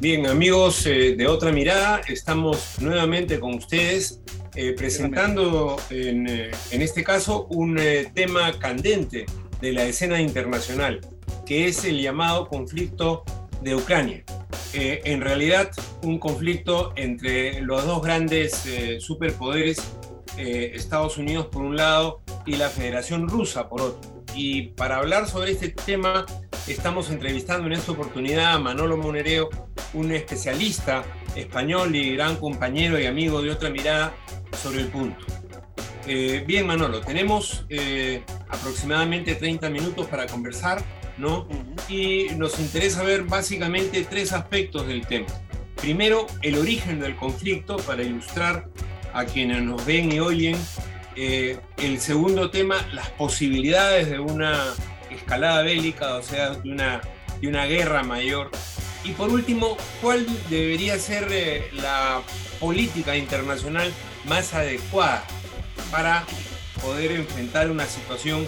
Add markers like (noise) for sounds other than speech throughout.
Bien, amigos eh, de Otra Mirada, estamos nuevamente con ustedes eh, presentando en, eh, en, este caso un tema candente de la escena internacional, que es el llamado conflicto de Ucrania. en realidad, un conflicto entre los dos grandes superpoderes, Estados Unidos por un lado y la Federación Rusa por otro. Y para hablar sobre este tema, estamos entrevistando en esta oportunidad a Manolo Monereo, un especialista español y gran compañero y amigo de otra mirada sobre el punto. Eh, bien, Manolo, tenemos eh, aproximadamente 30 minutos para conversar, ¿no? Y nos interesa ver básicamente tres aspectos del tema. Primero, el origen del conflicto para ilustrar a quienes nos ven y oyen. Eh, el segundo tema, las posibilidades de una escalada bélica, o sea, de una, de una guerra mayor y por último, ¿cuál debería ser eh, la política internacional más adecuada para poder enfrentar una situación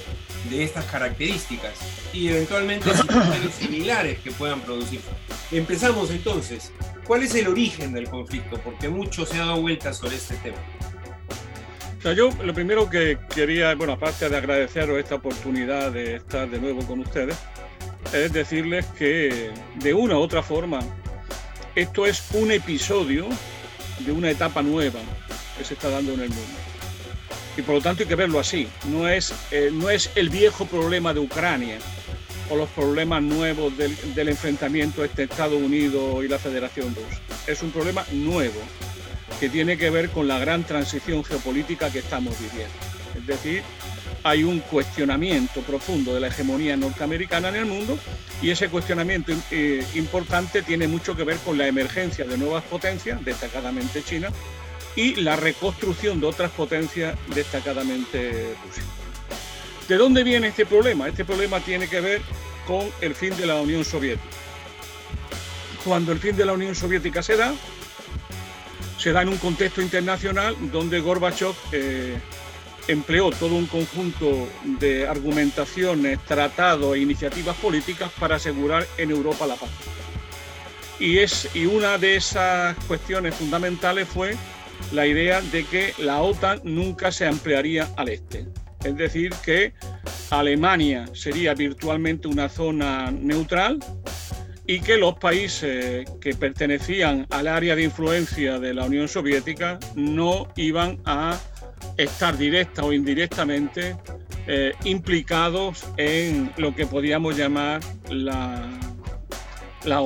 de estas características y eventualmente (coughs) situaciones similares que puedan producirse? Empezamos entonces. ¿Cuál es el origen del conflicto? Porque mucho se ha dado vuelta sobre este tema. Yo lo primero que quería, bueno, aparte de agradeceros esta oportunidad de estar de nuevo con ustedes, es decirles que de una u otra forma esto es un episodio de una etapa nueva que se está dando en el mundo. Y por lo tanto hay que verlo así. No es, eh, no es el viejo problema de Ucrania o los problemas nuevos del, del enfrentamiento entre Estados Unidos y la Federación Rusa. Es un problema nuevo que tiene que ver con la gran transición geopolítica que estamos viviendo. Es decir, hay un cuestionamiento profundo de la hegemonía norteamericana en el mundo y ese cuestionamiento eh, importante tiene mucho que ver con la emergencia de nuevas potencias, destacadamente China, y la reconstrucción de otras potencias, destacadamente Rusia. ¿De dónde viene este problema? Este problema tiene que ver con el fin de la Unión Soviética. Cuando el fin de la Unión Soviética se da, se da en un contexto internacional donde Gorbachev eh, empleó todo un conjunto de argumentaciones, tratados e iniciativas políticas para asegurar en Europa la paz. Y, es, y una de esas cuestiones fundamentales fue la idea de que la OTAN nunca se ampliaría al este. Es decir, que Alemania sería virtualmente una zona neutral y que los países que pertenecían al área de influencia de la Unión Soviética no iban a estar directa o indirectamente eh, implicados en lo que podríamos llamar la, la.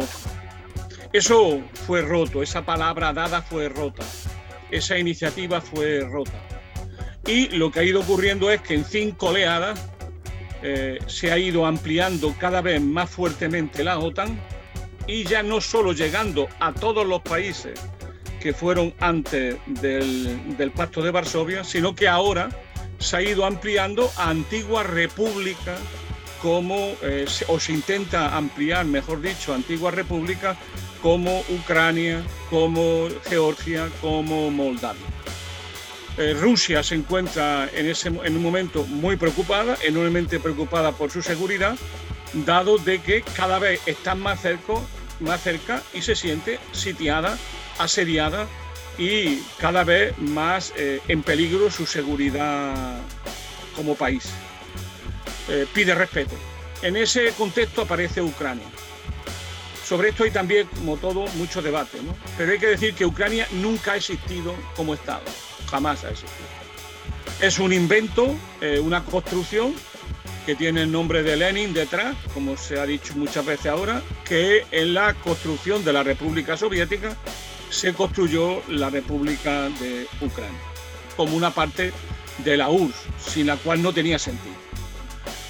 Eso fue roto, esa palabra dada fue rota, esa iniciativa fue rota. Y lo que ha ido ocurriendo es que en cinco oleadas eh, se ha ido ampliando cada vez más fuertemente la OTAN y ya no solo llegando a todos los países que fueron antes del, Pacto de Varsovia, sino que ahora se ha ido ampliando a antiguas repúblicas como, eh, o se intenta ampliar, mejor dicho, antiguas repúblicas como Ucrania, como Georgia, como Moldavia. Eh, Rusia se encuentra en, ese, en un momento muy preocupada, enormemente preocupada por su seguridad, dado de que cada vez está más cerca, más cerca y se siente sitiada asediada y cada vez más eh, en peligro su seguridad como país. Eh, pide respeto. En ese contexto aparece Ucrania. Sobre esto hay también, como todo, mucho debate, pero hay que decir que Ucrania nunca ha existido como Estado, jamás ha existido. Es un invento, eh, una construcción que tiene el nombre de Lenin detrás, como se ha dicho muchas veces ahora, que en la construcción de la República Soviética se construyó la República de Ucrania, como una parte de la URSS, sin la cual no tenía sentido.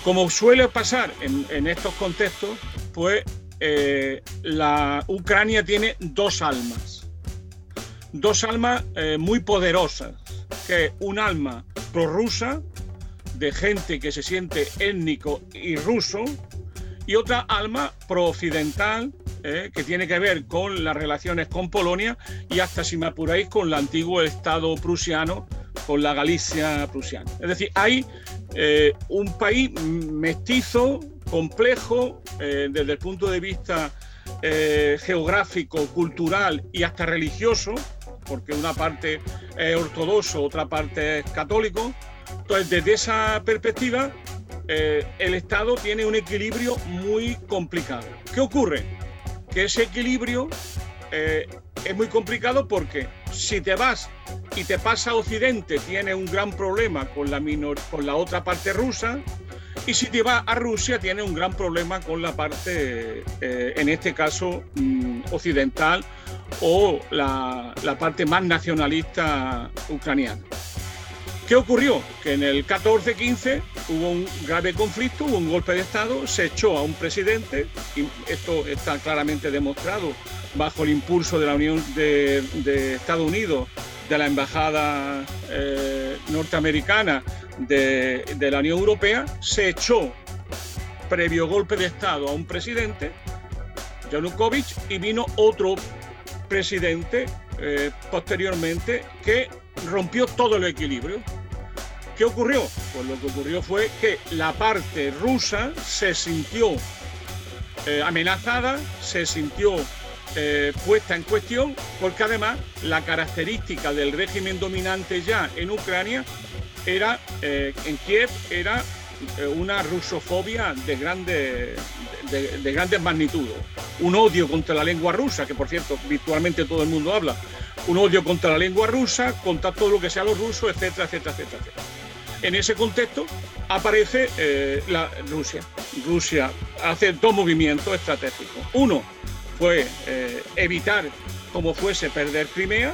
Como suele pasar en, estos contextos, pues eh, la Ucrania tiene dos almas, dos almas eh, muy poderosas, que un alma prorrusa, de gente que se siente étnico y ruso, y otra alma pro-occidental, ¿eh? que tiene que ver con las relaciones con Polonia y hasta, si me apuráis, con el antiguo Estado prusiano, con la Galicia prusiana. Es decir, hay eh, un país mestizo, complejo, eh, desde el punto de vista geográfico, cultural y hasta religioso, porque una parte es ortodoxo, otra parte es católico. Entonces, desde esa perspectiva, eh, el Estado tiene un equilibrio muy complicado. ¿Qué ocurre? Que ese equilibrio eh, es muy complicado porque si te vas y te pasa a Occidente, tiene un gran problema con la, con la otra parte rusa, y si te vas a Rusia, tiene un gran problema con la parte, eh, en este caso, mm, occidental o la, parte más nacionalista ucraniana. ¿Qué ocurrió? Que en el 14-15 hubo un grave conflicto, hubo un golpe de Estado, se echó a un presidente, y esto está claramente demostrado bajo el impulso de la Unión de, Estados Unidos, de la Embajada eh, norteamericana, de, de, la Unión Europea, se echó previo golpe de Estado a un presidente, Yanukovych, y vino otro presidente eh, posteriormente que rompió todo el equilibrio. ¿Qué ocurrió? Pues lo que ocurrió fue que la parte rusa se sintió eh, amenazada, se sintió eh, puesta en cuestión, porque además la característica del régimen dominante ya en Ucrania era, en Kiev, era una rusofobia de, grande, de, de, grandes magnitudes. Un odio contra la lengua rusa, que por cierto, virtualmente todo el mundo habla. Un odio contra la lengua rusa, contra todo lo que sea lo ruso, etcétera, etcétera, etcétera. En ese contexto aparece eh, la Rusia. Rusia hace dos movimientos estratégicos. Uno fue eh, evitar como fuese perder Crimea,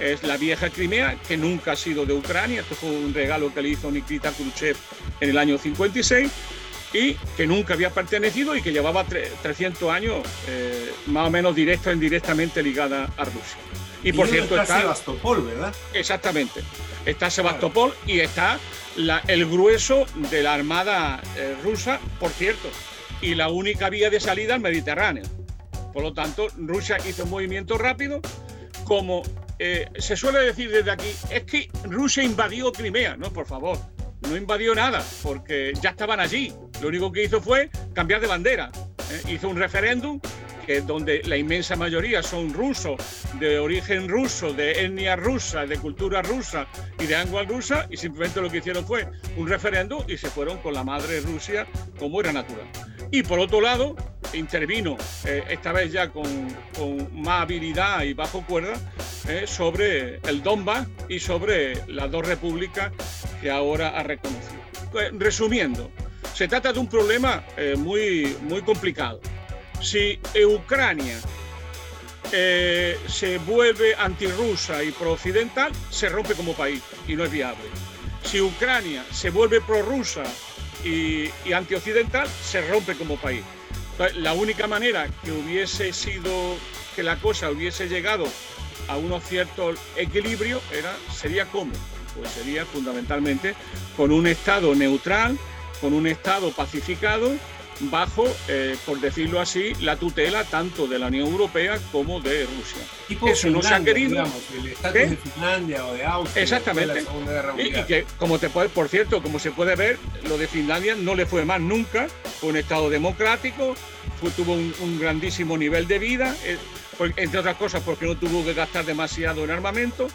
es la vieja Crimea, que nunca ha sido de Ucrania, esto fue un regalo que le hizo Nikita Khrushchev en el año 56, y que nunca había pertenecido y que llevaba 300 años eh, más o menos directa o indirectamente ligada a Rusia. Y, por cierto está, Sebastopol, ¿verdad? Exactamente. Está Sebastopol y está el grueso de la armada eh, rusa, por cierto, y la única vía de salida al Mediterráneo. Por lo tanto, Rusia hizo un movimiento rápido, como eh, se suele decir desde aquí, es que Rusia invadió Crimea, no, por favor, no invadió nada, porque ya estaban allí. Lo único que hizo fue cambiar de bandera. ¿eh? Hizo un referéndum que donde la inmensa mayoría son rusos, de origen ruso, de etnia rusa, de cultura rusa y de lengua rusa, y simplemente lo que hicieron fue un referéndum y se fueron con la madre Rusia como era natural. Y por otro lado, intervino, eh, esta vez ya con, más habilidad y bajo cuerda, eh, sobre el Donbass y sobre las dos repúblicas que ahora ha reconocido. Pues, resumiendo, se trata de un problema eh, muy, muy complicado. Si Ucrania eh, se vuelve antirrusa y pro-occidental, se rompe como país y no es viable. Si Ucrania se vuelve prorrusa y, y antioccidental, se rompe como país. la única manera que hubiese sido, que la cosa hubiese llegado a unos ciertos equilibrios era, sería cómo? Pues sería fundamentalmente con un Estado neutral, con un Estado pacificado bajo, eh, por decirlo así, la tutela tanto de la Unión Europea como de Rusia. Eso no se ha querido. Digamos, el estatus de Finlandia o de Austria. Exactamente. y, que, como te puede, por cierto, como se puede ver, lo de Finlandia no le fue más nunca. Fue un Estado democrático, tuvo un, grandísimo nivel de vida. Eh, entre otras cosas porque no tuvo que gastar demasiado en armamento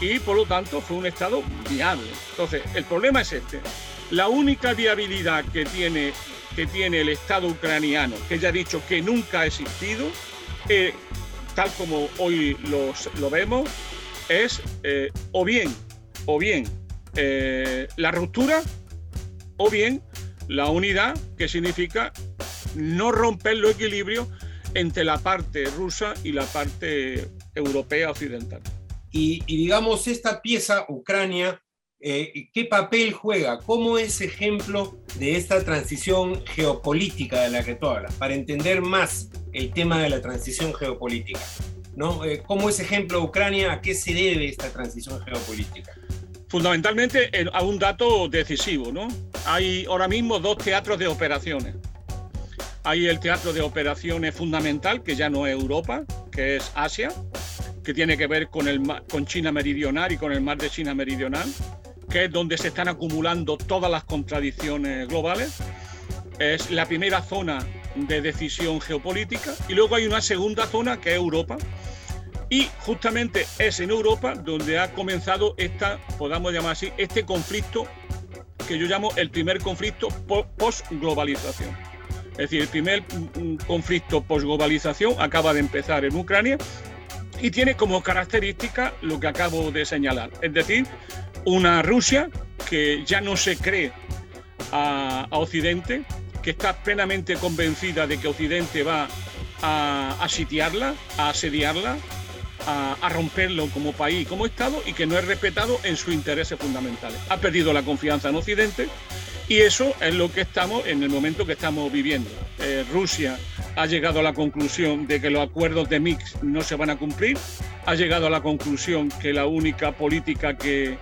y por lo tanto fue un Estado viable. Entonces, el problema es este. La única viabilidad que tiene que tiene el Estado ucraniano, que ya ha dicho que nunca ha existido, eh, tal como hoy lo vemos, es eh, o bien, o bien eh, la ruptura o bien la unidad, que significa no romper los equilibrios entre la parte rusa y la parte europea occidental. y digamos, esta pieza, Ucrania, eh, ¿qué papel juega? ¿Cómo es ejemplo de esta transición geopolítica de la que tú hablas? Para entender más el tema de la transición geopolítica. ¿no? Eh, ¿Cómo es ejemplo Ucrania? ¿A qué se debe esta transición geopolítica? Fundamentalmente a un dato decisivo. ¿no? Hay ahora mismo dos teatros de operaciones. Hay el teatro de operaciones fundamental, que ya no es Europa, que es Asia, que tiene que ver con, el, con China Meridional y con el mar de China Meridional que es donde se están acumulando todas las contradicciones globales. Es la primera zona de decisión geopolítica y luego hay una segunda zona que es Europa. Y justamente es en Europa donde ha comenzado esta, podamos llamar así, este conflicto que yo llamo el primer conflicto post-globalización. Es decir, el primer mm, conflicto post-globalización acaba de empezar en Ucrania y tiene como característica lo que acabo de señalar. Es decir, una Rusia que ya no se cree a, Occidente, que está plenamente convencida de que Occidente va a, sitiarla, a asediarla, a, a, romperlo como país, como Estado y que no es respetado en sus intereses fundamentales. Ha perdido la confianza en Occidente y eso es lo que estamos en el momento que estamos viviendo. Eh, Rusia ha llegado a la conclusión de que los acuerdos de Mix no se van a cumplir, ha llegado a la conclusión que la única política que,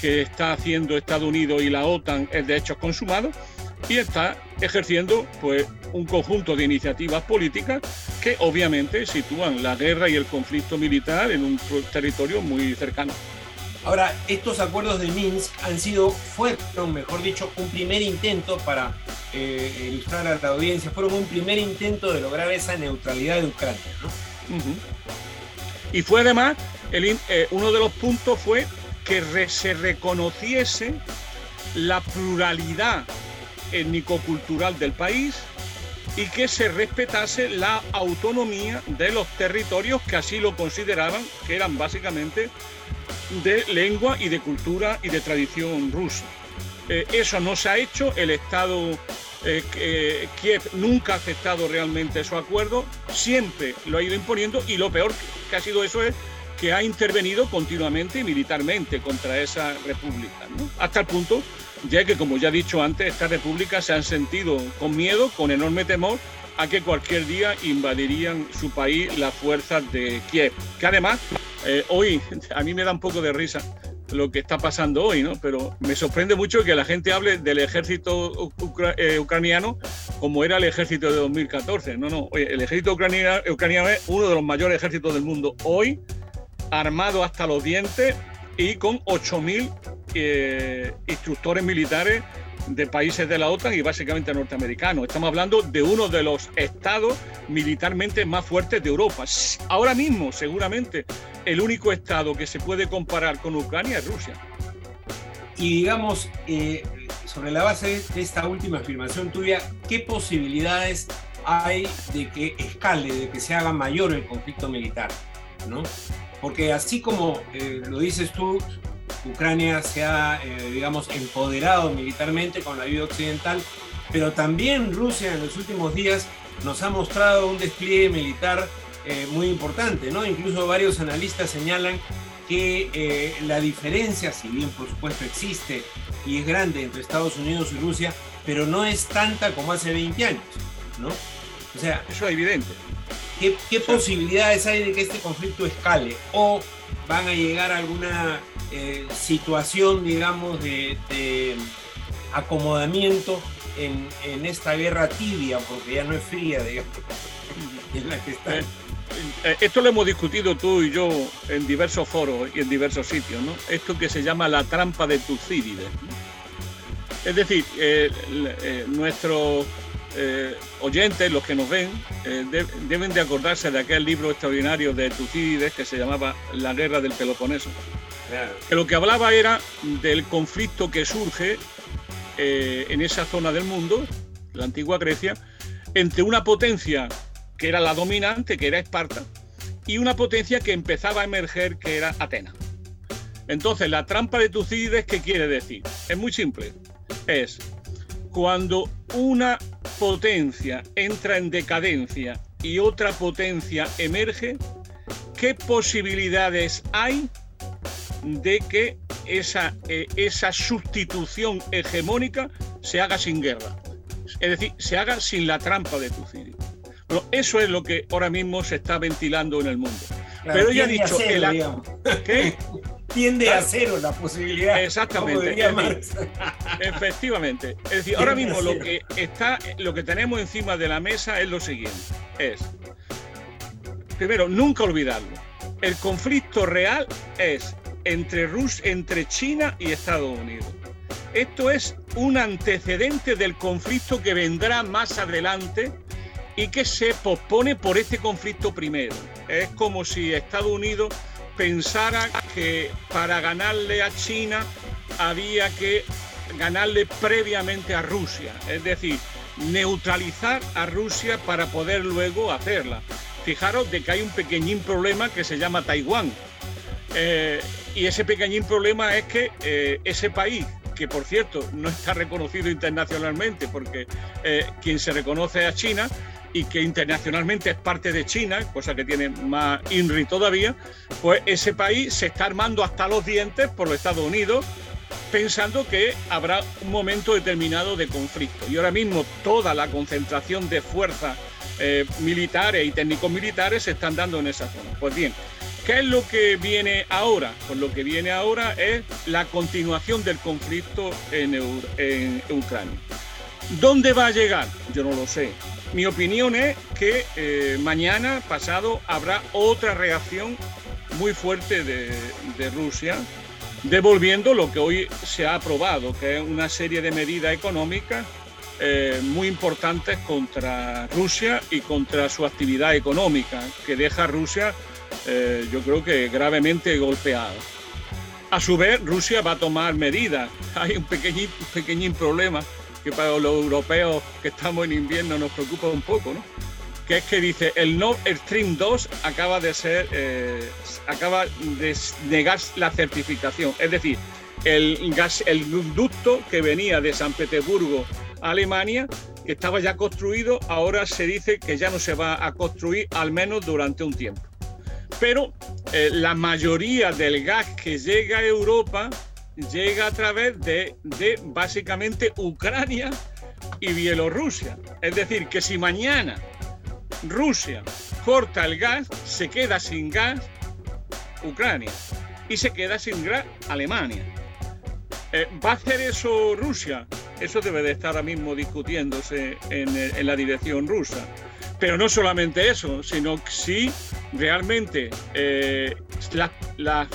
que está haciendo Estados Unidos y la OTAN es de hechos consumados y está ejerciendo pues un conjunto de iniciativas políticas que obviamente sitúan la guerra y el conflicto militar en un territorio muy cercano. Ahora, estos acuerdos de Minsk han sido, fueron, mejor dicho, un primer intento para eh, ilustrar a la audiencia, fueron un primer intento de lograr esa neutralidad de Ucrania. Y fue además, eh, uno de los puntos fue que se reconociese la pluralidad étnico-cultural del país y que se respetase la autonomía de los territorios que así lo consideraban, que eran básicamente de lengua y de cultura y de tradición rusa. Eh, eso no se ha hecho, el Estado eh, Kiev nunca ha aceptado realmente su acuerdo, siempre lo ha ido imponiendo. Y lo peor que ha sido eso es que ha intervenido continuamente y militarmente contra esa república, hasta el punto ya que, como ya he dicho antes, estas repúblicas se han sentido con miedo, con enorme temor, a que cualquier día invadirían su país las fuerzas de Kiev, que además eh, hoy (laughs) a mí me da un poco de risa lo que está pasando hoy, ¿no? Pero me sorprende mucho que la gente hable del ejército eh, ucraniano como era el ejército de 2014. No, no, oye, el ejército ucraniano, es uno de los mayores ejércitos del mundo hoy, armado hasta los dientes y con 8.000 eh, instructores militares de países de la OTAN y básicamente norteamericanos. Estamos hablando de uno de los estados militarmente más fuertes de Europa. Ahora mismo, seguramente, el único estado que se puede comparar con Ucrania es Rusia. Y digamos, eh, sobre la base de esta última afirmación tuya, ¿qué posibilidades hay de que escale, de que se haga mayor el conflicto militar? ¿no? Porque así como eh, lo dices tú, Ucrania se ha, eh, digamos, empoderado militarmente con la ayuda occidental, pero también Rusia en los últimos días nos ha mostrado un despliegue militar eh, muy importante, ¿no? Incluso varios analistas señalan que eh, la diferencia, si bien por supuesto existe y es grande entre Estados Unidos y Rusia, pero no es tanta como hace 20 años, ¿no? O sea, eso es evidente. ¿Qué, posibilidades hay de que este conflicto escale? ¿O van a llegar a alguna eh, situación, digamos, de, acomodamiento en, esta guerra tibia, porque ya no es fría, digamos, (laughs) en la que está. Eh, eh, esto lo hemos discutido tú y yo en diversos foros y en diversos sitios, ¿no? Esto que se llama la trampa de Tucídides. Es decir, nuestros oyentes, los que nos ven, deben de acordarse de aquel libro extraordinario de Tucídides que se llamaba La guerra del Peloponeso que lo que hablaba era del conflicto que surge eh, en esa zona del mundo, la antigua Grecia, entre una potencia que era la dominante, que era Esparta, y una potencia que empezaba a emerger, que era Atenas. Entonces, la trampa de Tucídides, ¿qué quiere decir? Es muy simple. Es cuando una potencia entra en decadencia y otra potencia emerge, ¿qué posibilidades hay de que esa, eh, esa sustitución hegemónica se haga sin guerra. Es decir, se haga sin la trampa de Tucídides. Bueno, eso es lo que ahora mismo se está ventilando en el mundo. Pero ya ha dicho que (laughs) tiende a cero la posibilidad. Exactamente. (laughs) efectivamente. Es decir, ahora mismo lo que está, lo que tenemos encima de la mesa es lo siguiente: es primero, nunca olvidarlo. El conflicto real es entre, Rus entre China y Estados Unidos. Esto es un antecedente del conflicto que vendrá más adelante y que se pospone por este conflicto primero. Es como si Estados Unidos pensara que para ganarle a China había que ganarle previamente a Rusia, es decir, neutralizar a Rusia para poder luego hacerla. Fijaros de que hay un pequeñín problema que se llama Taiwán. Eh, y ese pequeñín problema es que eh, ese país, que por cierto no está reconocido internacionalmente, porque eh, quien se reconoce es China, y que internacionalmente es parte de China, cosa que tiene más INRI todavía, pues ese país se está armando hasta los dientes por los Estados Unidos, pensando que habrá un momento determinado de conflicto. Y ahora mismo toda la concentración de fuerzas eh, militares y técnicos militares se están dando en esa zona. Pues bien, ¿qué es lo que viene ahora? Pues lo que viene ahora es la continuación del conflicto en, en Ucrania. ¿Dónde va a llegar? Yo no lo sé. Mi opinión es que eh, mañana, pasado, habrá otra reacción muy fuerte de, Rusia, devolviendo lo que hoy se ha aprobado, que es una serie de medidas económicas eh, muy importantes contra Rusia y contra su actividad económica, que deja a Rusia, eh, yo creo que gravemente golpeada. A su vez, Rusia va a tomar medidas. (laughs) Hay un pequeñín, un pequeñín problema que para los europeos que estamos en invierno nos preocupa un poco, ¿no? Que es que dice, el Nord Stream 2 acaba de ser, eh, acaba de negar la certificación. Es decir, el, gas, el ducto que venía de San Petersburgo a Alemania, estaba ya construido, ahora se dice que ya no se va a construir, al menos durante un tiempo. Pero eh, la mayoría del gas que llega a Europa llega a través de, básicamente Ucrania y Bielorrusia. Es decir, que si mañana Rusia corta el gas, se queda sin gas Ucrania y se queda sin gas Alemania. Eh, ¿Va a hacer eso Rusia? Eso debe de estar ahora mismo discutiéndose en, la dirección rusa. Pero no solamente eso, sino si realmente eh, la,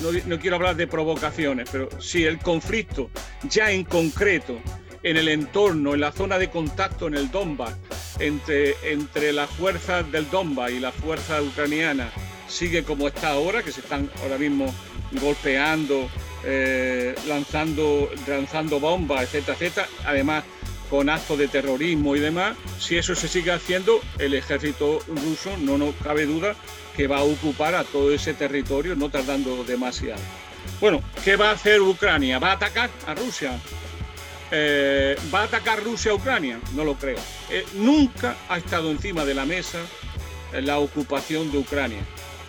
no, quiero hablar de provocaciones, pero si el conflicto ya en concreto, en el entorno, en la zona de contacto en el Donbass, entre, entre las fuerzas del Donbass y las fuerzas ucranianas, sigue como está ahora, que se están ahora mismo golpeando, eh, lanzando, lanzando bombas, etcétera, etcétera. Además, con actos de terrorismo y demás, si eso se sigue haciendo, el ejército ruso, no nos cabe duda, que va a ocupar a todo ese territorio no tardando demasiado. Bueno, ¿qué va a hacer Ucrania? ¿Va a atacar a Rusia? Eh, ¿Va a atacar Rusia a Ucrania? No lo creo. Eh, nunca ha estado encima de la mesa la ocupación de Ucrania.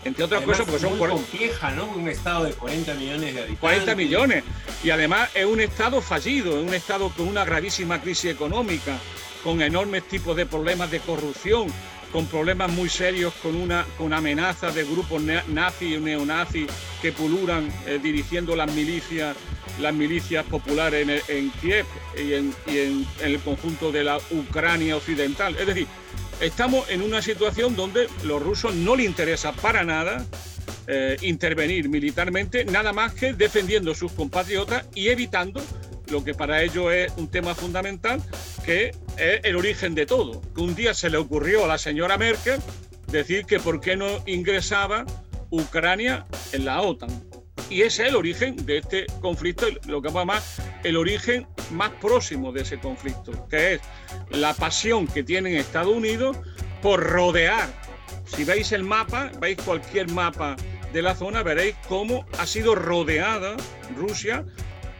Entre otras cosas, porque son muy compleja, ¿no? Un estado de 40 millones de habitantes. 40 millones. Y además es un estado fallido, es un estado con una gravísima crisis económica, con enormes tipos de problemas de corrupción, con problemas muy serios, con una con amenazas de grupos nazis y neonazis que puluran eh, dirigiendo las milicias las milicias populares en, Kiev y, en, el conjunto de la Ucrania occidental. Es decir, estamos en una situación donde los rusos no les interesa para nada eh, intervenir militarmente, nada más que defendiendo sus compatriotas y evitando lo que para ellos es un tema fundamental, que es el origen de todo. Que un día se le ocurrió a la señora Merkel decir que por qué no ingresaba Ucrania en la OTAN. Y ese es el origen de este conflicto, lo que más el origen más próximo de ese conflicto, que es la pasión que tienen Estados Unidos por rodear. Si veis el mapa, veis cualquier mapa de la zona, veréis cómo ha sido rodeada Rusia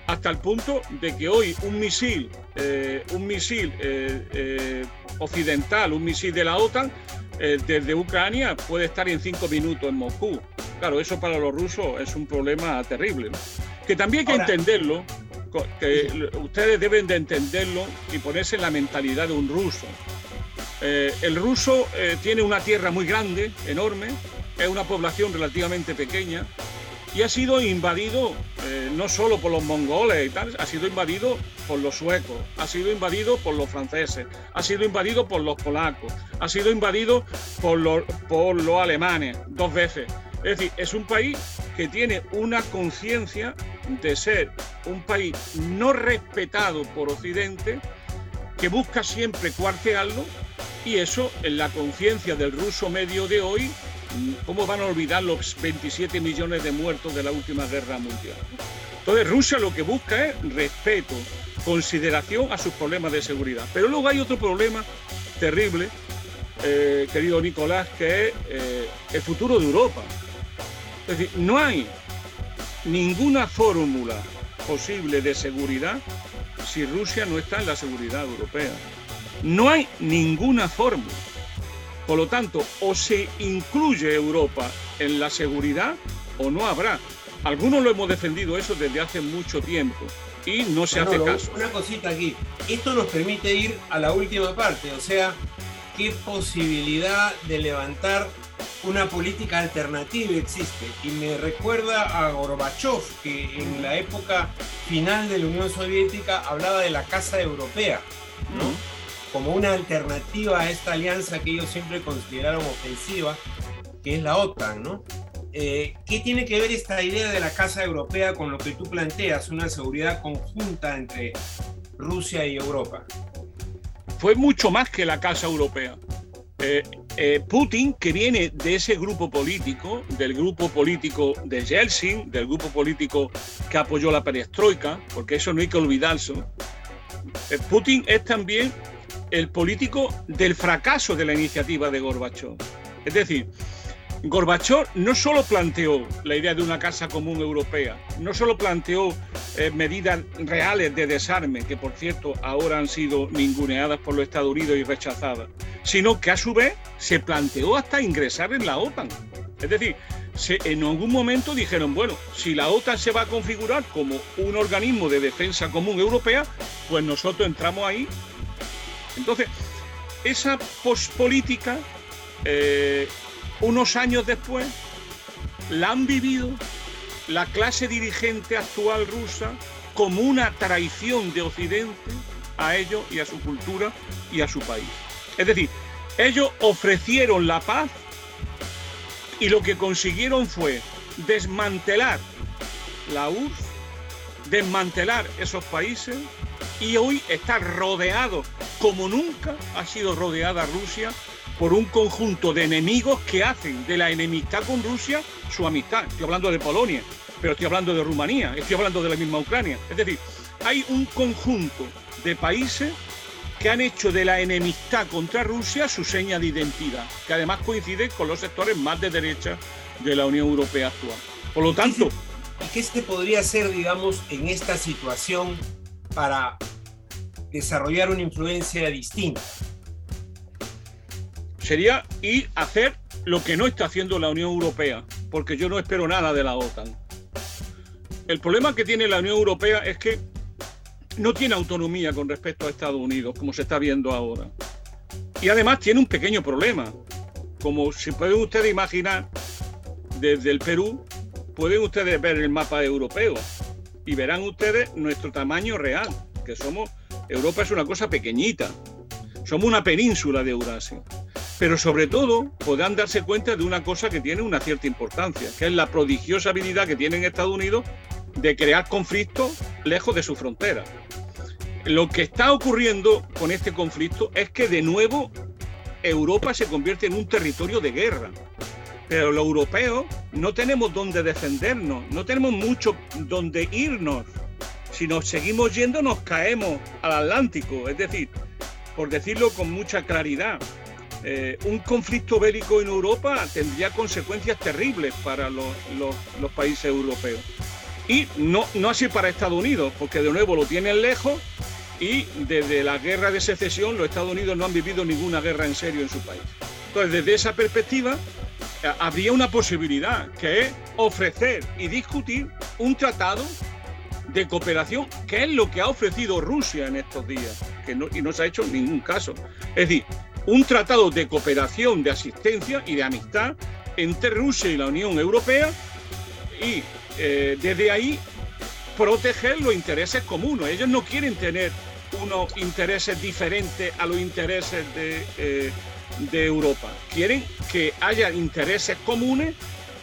hasta el punto de que hoy un misil, eh, un misil eh, eh, occidental, un misil de la OTAN, desde Ucrania puede estar en cinco minutos en Moscú. Claro, eso para los rusos es un problema terrible. Que también hay que entenderlo, que ustedes deben de entenderlo y ponerse en la mentalidad de un ruso. el ruso tiene una tierra muy grande, enorme, es una población relativamente pequeña, y ha sido invadido eh, no solo por los mongoles y tal, ha sido invadido por los suecos, ha sido invadido por los franceses, ha sido invadido por los polacos, ha sido invadido por los, por los alemanes dos veces. Es decir, es un país que tiene una conciencia de ser un país no respetado por Occidente, que busca siempre cuartearlo Y eso en la conciencia del ruso medio de hoy, ¿cómo van a olvidar los 27 millones de muertos de la última guerra mundial? Entonces Rusia lo que busca es respeto, consideración a sus problemas de seguridad. Pero luego hay otro problema terrible, eh, querido Nicolás, que es eh, el futuro de Europa. Es decir, no hay ninguna fórmula posible de seguridad si Rusia no está en la seguridad europea. No hay ninguna fórmula. Por lo tanto, o se incluye Europa en la seguridad o no habrá. Algunos lo hemos defendido eso desde hace mucho tiempo y no se hace caso. Una cosita aquí. Esto nos permite ir a la última parte, o sea, qué posibilidad de levantar una política alternativa existe. Y me recuerda a Gorbachev, que en la época final de la Unión Soviética hablaba de la Casa Europea, ¿no? Como una alternativa a esta alianza que ellos siempre consideraron ofensiva, que es la OTAN, ¿no? Eh, ¿Qué tiene que ver esta idea de la Casa Europea con lo que tú planteas, una seguridad conjunta entre Rusia y Europa? Fue mucho más que la Casa Europea. Eh, eh, Putin, que viene de ese grupo político, del grupo político de Yeltsin, del grupo político que apoyó la perestroika, porque eso no hay que olvidarse, Putin es también el político del fracaso de la iniciativa de Gorbachev. Es decir, Gorbachev no solo planteó la idea de una casa común europea, no solo planteó eh, medidas reales de desarme, que por cierto ahora han sido ninguneadas por los Estados Unidos y rechazadas, sino que a su vez se planteó hasta ingresar en la OTAN. Es decir, en algún momento dijeron, bueno, si la OTAN se va a configurar como un organismo de defensa común europea, pues nosotros entramos ahí. Entonces, esa pospolítica eh, unos años después, la han vivido la clase dirigente actual rusa como una traición de Occidente a ellos y a su cultura y a su país. Es decir, ellos ofrecieron la paz y lo que consiguieron fue desmantelar la URSS, desmantelar esos países y hoy está rodeado, como nunca ha sido rodeada Rusia, por un conjunto de enemigos que hacen de la enemistad con Rusia su amistad. Estoy hablando de Polonia, pero estoy hablando de Rumanía, estoy hablando de la misma Ucrania. Es decir, hay un conjunto de países que han hecho de la enemistad contra Rusia su seña de identidad, que además coincide con los sectores más de derecha de la Unión Europea actual. Por lo tanto... ¿Y qué se podría hacer, digamos, en esta situación para desarrollar una influencia distinta? sería ir a hacer lo que no está haciendo la Unión Europea, porque yo no espero nada de la OTAN. El problema que tiene la Unión Europea es que no tiene autonomía con respecto a Estados Unidos, como se está viendo ahora. Y además tiene un pequeño problema. Como si pueden ustedes imaginar, desde el Perú, pueden ustedes ver el mapa europeo y verán ustedes nuestro tamaño real, que somos, Europa es una cosa pequeñita, somos una península de Eurasia pero sobre todo podrán darse cuenta de una cosa que tiene una cierta importancia, que es la prodigiosa habilidad que tiene Estados Unidos de crear conflictos lejos de su frontera. Lo que está ocurriendo con este conflicto es que de nuevo Europa se convierte en un territorio de guerra. Pero los europeos no tenemos dónde defendernos, no tenemos mucho dónde irnos. Si nos seguimos yendo nos caemos al Atlántico. Es decir, por decirlo con mucha claridad, eh, un conflicto bélico en Europa tendría consecuencias terribles para los, países europeos. Y no, no así para Estados Unidos, porque de nuevo lo tienen lejos y desde la guerra de secesión los Estados Unidos no han vivido ninguna guerra en serio en su país. Entonces, desde esa perspectiva, habría una posibilidad que es ofrecer y discutir un tratado de cooperación, que es lo que ha ofrecido Rusia en estos días, que y no se ha hecho ningún caso. Es decir, un tratado de cooperación, de asistencia y de amistad entre Rusia y la Unión Europea y eh, desde ahí proteger los intereses comunes. Ellos no quieren tener unos intereses diferentes a los intereses de, eh, de Europa. Quieren que haya intereses comunes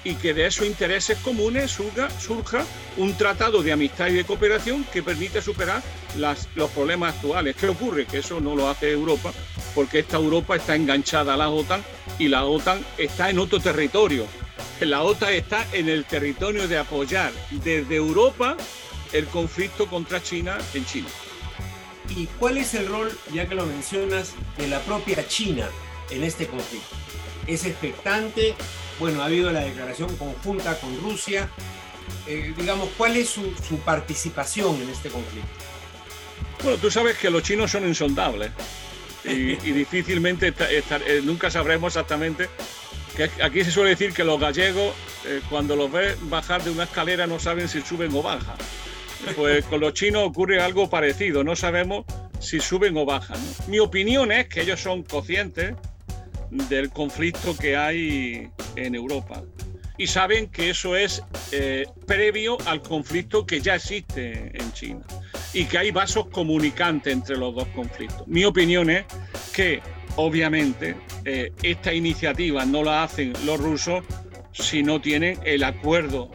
y que de esos intereses comunes surja, surja, un tratado de amistad y de cooperación que permite superar las, los problemas actuales. ¿Qué ocurre? Que eso no lo hace Europa porque esta Europa está enganchada a la OTAN y la OTAN está en otro territorio. La OTAN está en el territorio de apoyar desde Europa el conflicto contra China en China. ¿Y cuál es el rol, ya que lo mencionas, de la propia China en este conflicto? ¿Es expectante? Bueno, ha habido la declaración conjunta con Rusia. Eh, digamos, ¿cuál es su, participación en este conflicto? Bueno, tú sabes que los chinos son insondables y, (laughs) difícilmente eh, nunca sabremos exactamente. Que aquí se suele decir que los gallegos, eh, cuando los ves bajar de una escalera, no saben si suben o bajan. Pues con los chinos ocurre algo parecido, no sabemos si suben o bajan. Mi opinión es que ellos son conscientes del conflicto que hay en Europa y saben que eso es eh, previo al conflicto que ya existe en China y que hay vasos comunicantes entre los dos conflictos. Mi opinión es que obviamente eh, esta iniciativa no la hacen los rusos si no tienen el acuerdo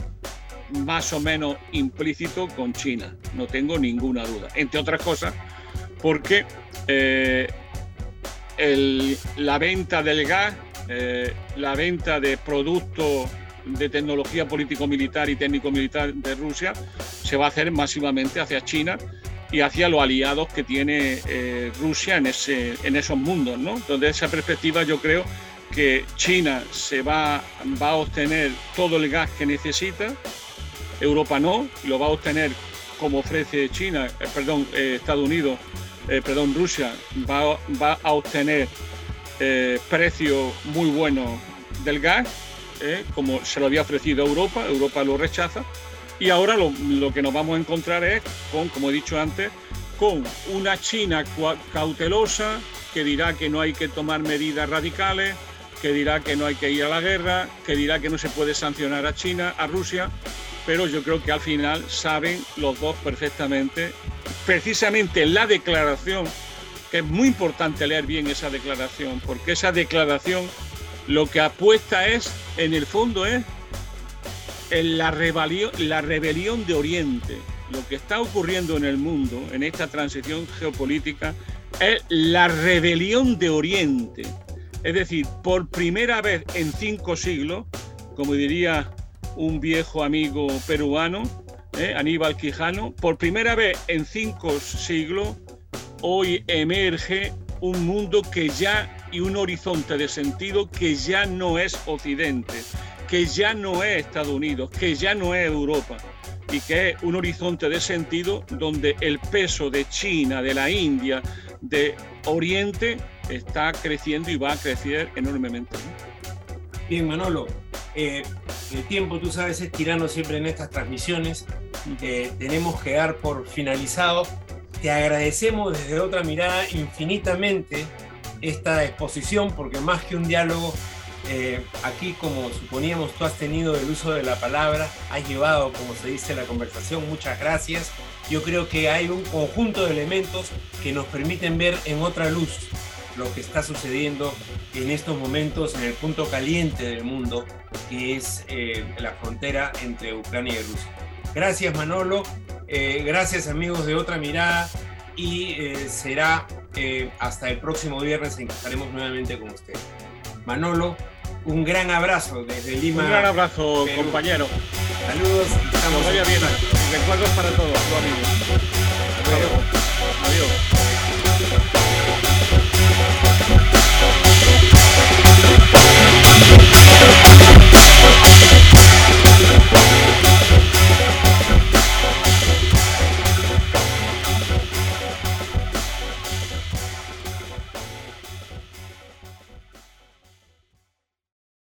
más o menos implícito con China, no tengo ninguna duda. Entre otras cosas, porque eh, la venta del gas, eh, la venta de productos de tecnología político-militar y técnico-militar de Rusia se va a hacer masivamente hacia China y hacia los aliados que tiene eh, Rusia en, ese, en esos mundos. ¿no? Desde esa perspectiva yo creo que China se va, va a obtener todo el gas que necesita Europa no, lo va a obtener como ofrece China, eh, perdón, Estados Unidos, eh, perdón, Rusia, va, a obtener precios muy buenos del gas, como se lo había ofrecido a Europa, Europa lo rechaza, y ahora lo, lo, que nos vamos a encontrar es con, como he dicho antes, con una China cautelosa que dirá que no hay que tomar medidas radicales, que dirá que no hay que ir a la guerra, que dirá que no se puede sancionar a China, a Rusia, pero yo creo que al final saben los dos perfectamente, precisamente la declaración, que es muy importante leer bien esa declaración, porque esa declaración lo que apuesta es, en el fondo es la, la rebelión de Oriente. Lo que está ocurriendo en el mundo, en esta transición geopolítica, es la rebelión de Oriente. Es decir, por primera vez en cinco siglos, como diría un viejo amigo peruano, ¿eh? Aníbal Quijano. Por primera vez en cinco siglos, hoy emerge un mundo que ya y un horizonte de sentido que ya no es Occidente, que ya no es Estados Unidos, que ya no es Europa y que es un horizonte de sentido donde el peso de China, de la India, de Oriente está creciendo y va a crecer enormemente. Bien, Manolo, eh, el tiempo, tú sabes, es tirano siempre en estas transmisiones. Eh, tenemos que dar por finalizado. Te agradecemos desde otra mirada infinitamente esta exposición, porque más que un diálogo, eh, aquí como suponíamos tú has tenido el uso de la palabra, has llevado, como se dice, la conversación. Muchas gracias. Yo creo que hay un conjunto de elementos que nos permiten ver en otra luz lo que está sucediendo en estos momentos en el punto caliente del mundo, que es eh, la frontera entre Ucrania y Rusia. Gracias Manolo, eh, gracias amigos de Otra Mirada y eh, será hasta el próximo viernes en que estaremos nuevamente con ustedes. Manolo, un gran abrazo desde Lima. Un gran abrazo, compañero. Saludos y estamos. Vaya bien. Recuerdos para todos, amigos. Adiós. Adiós.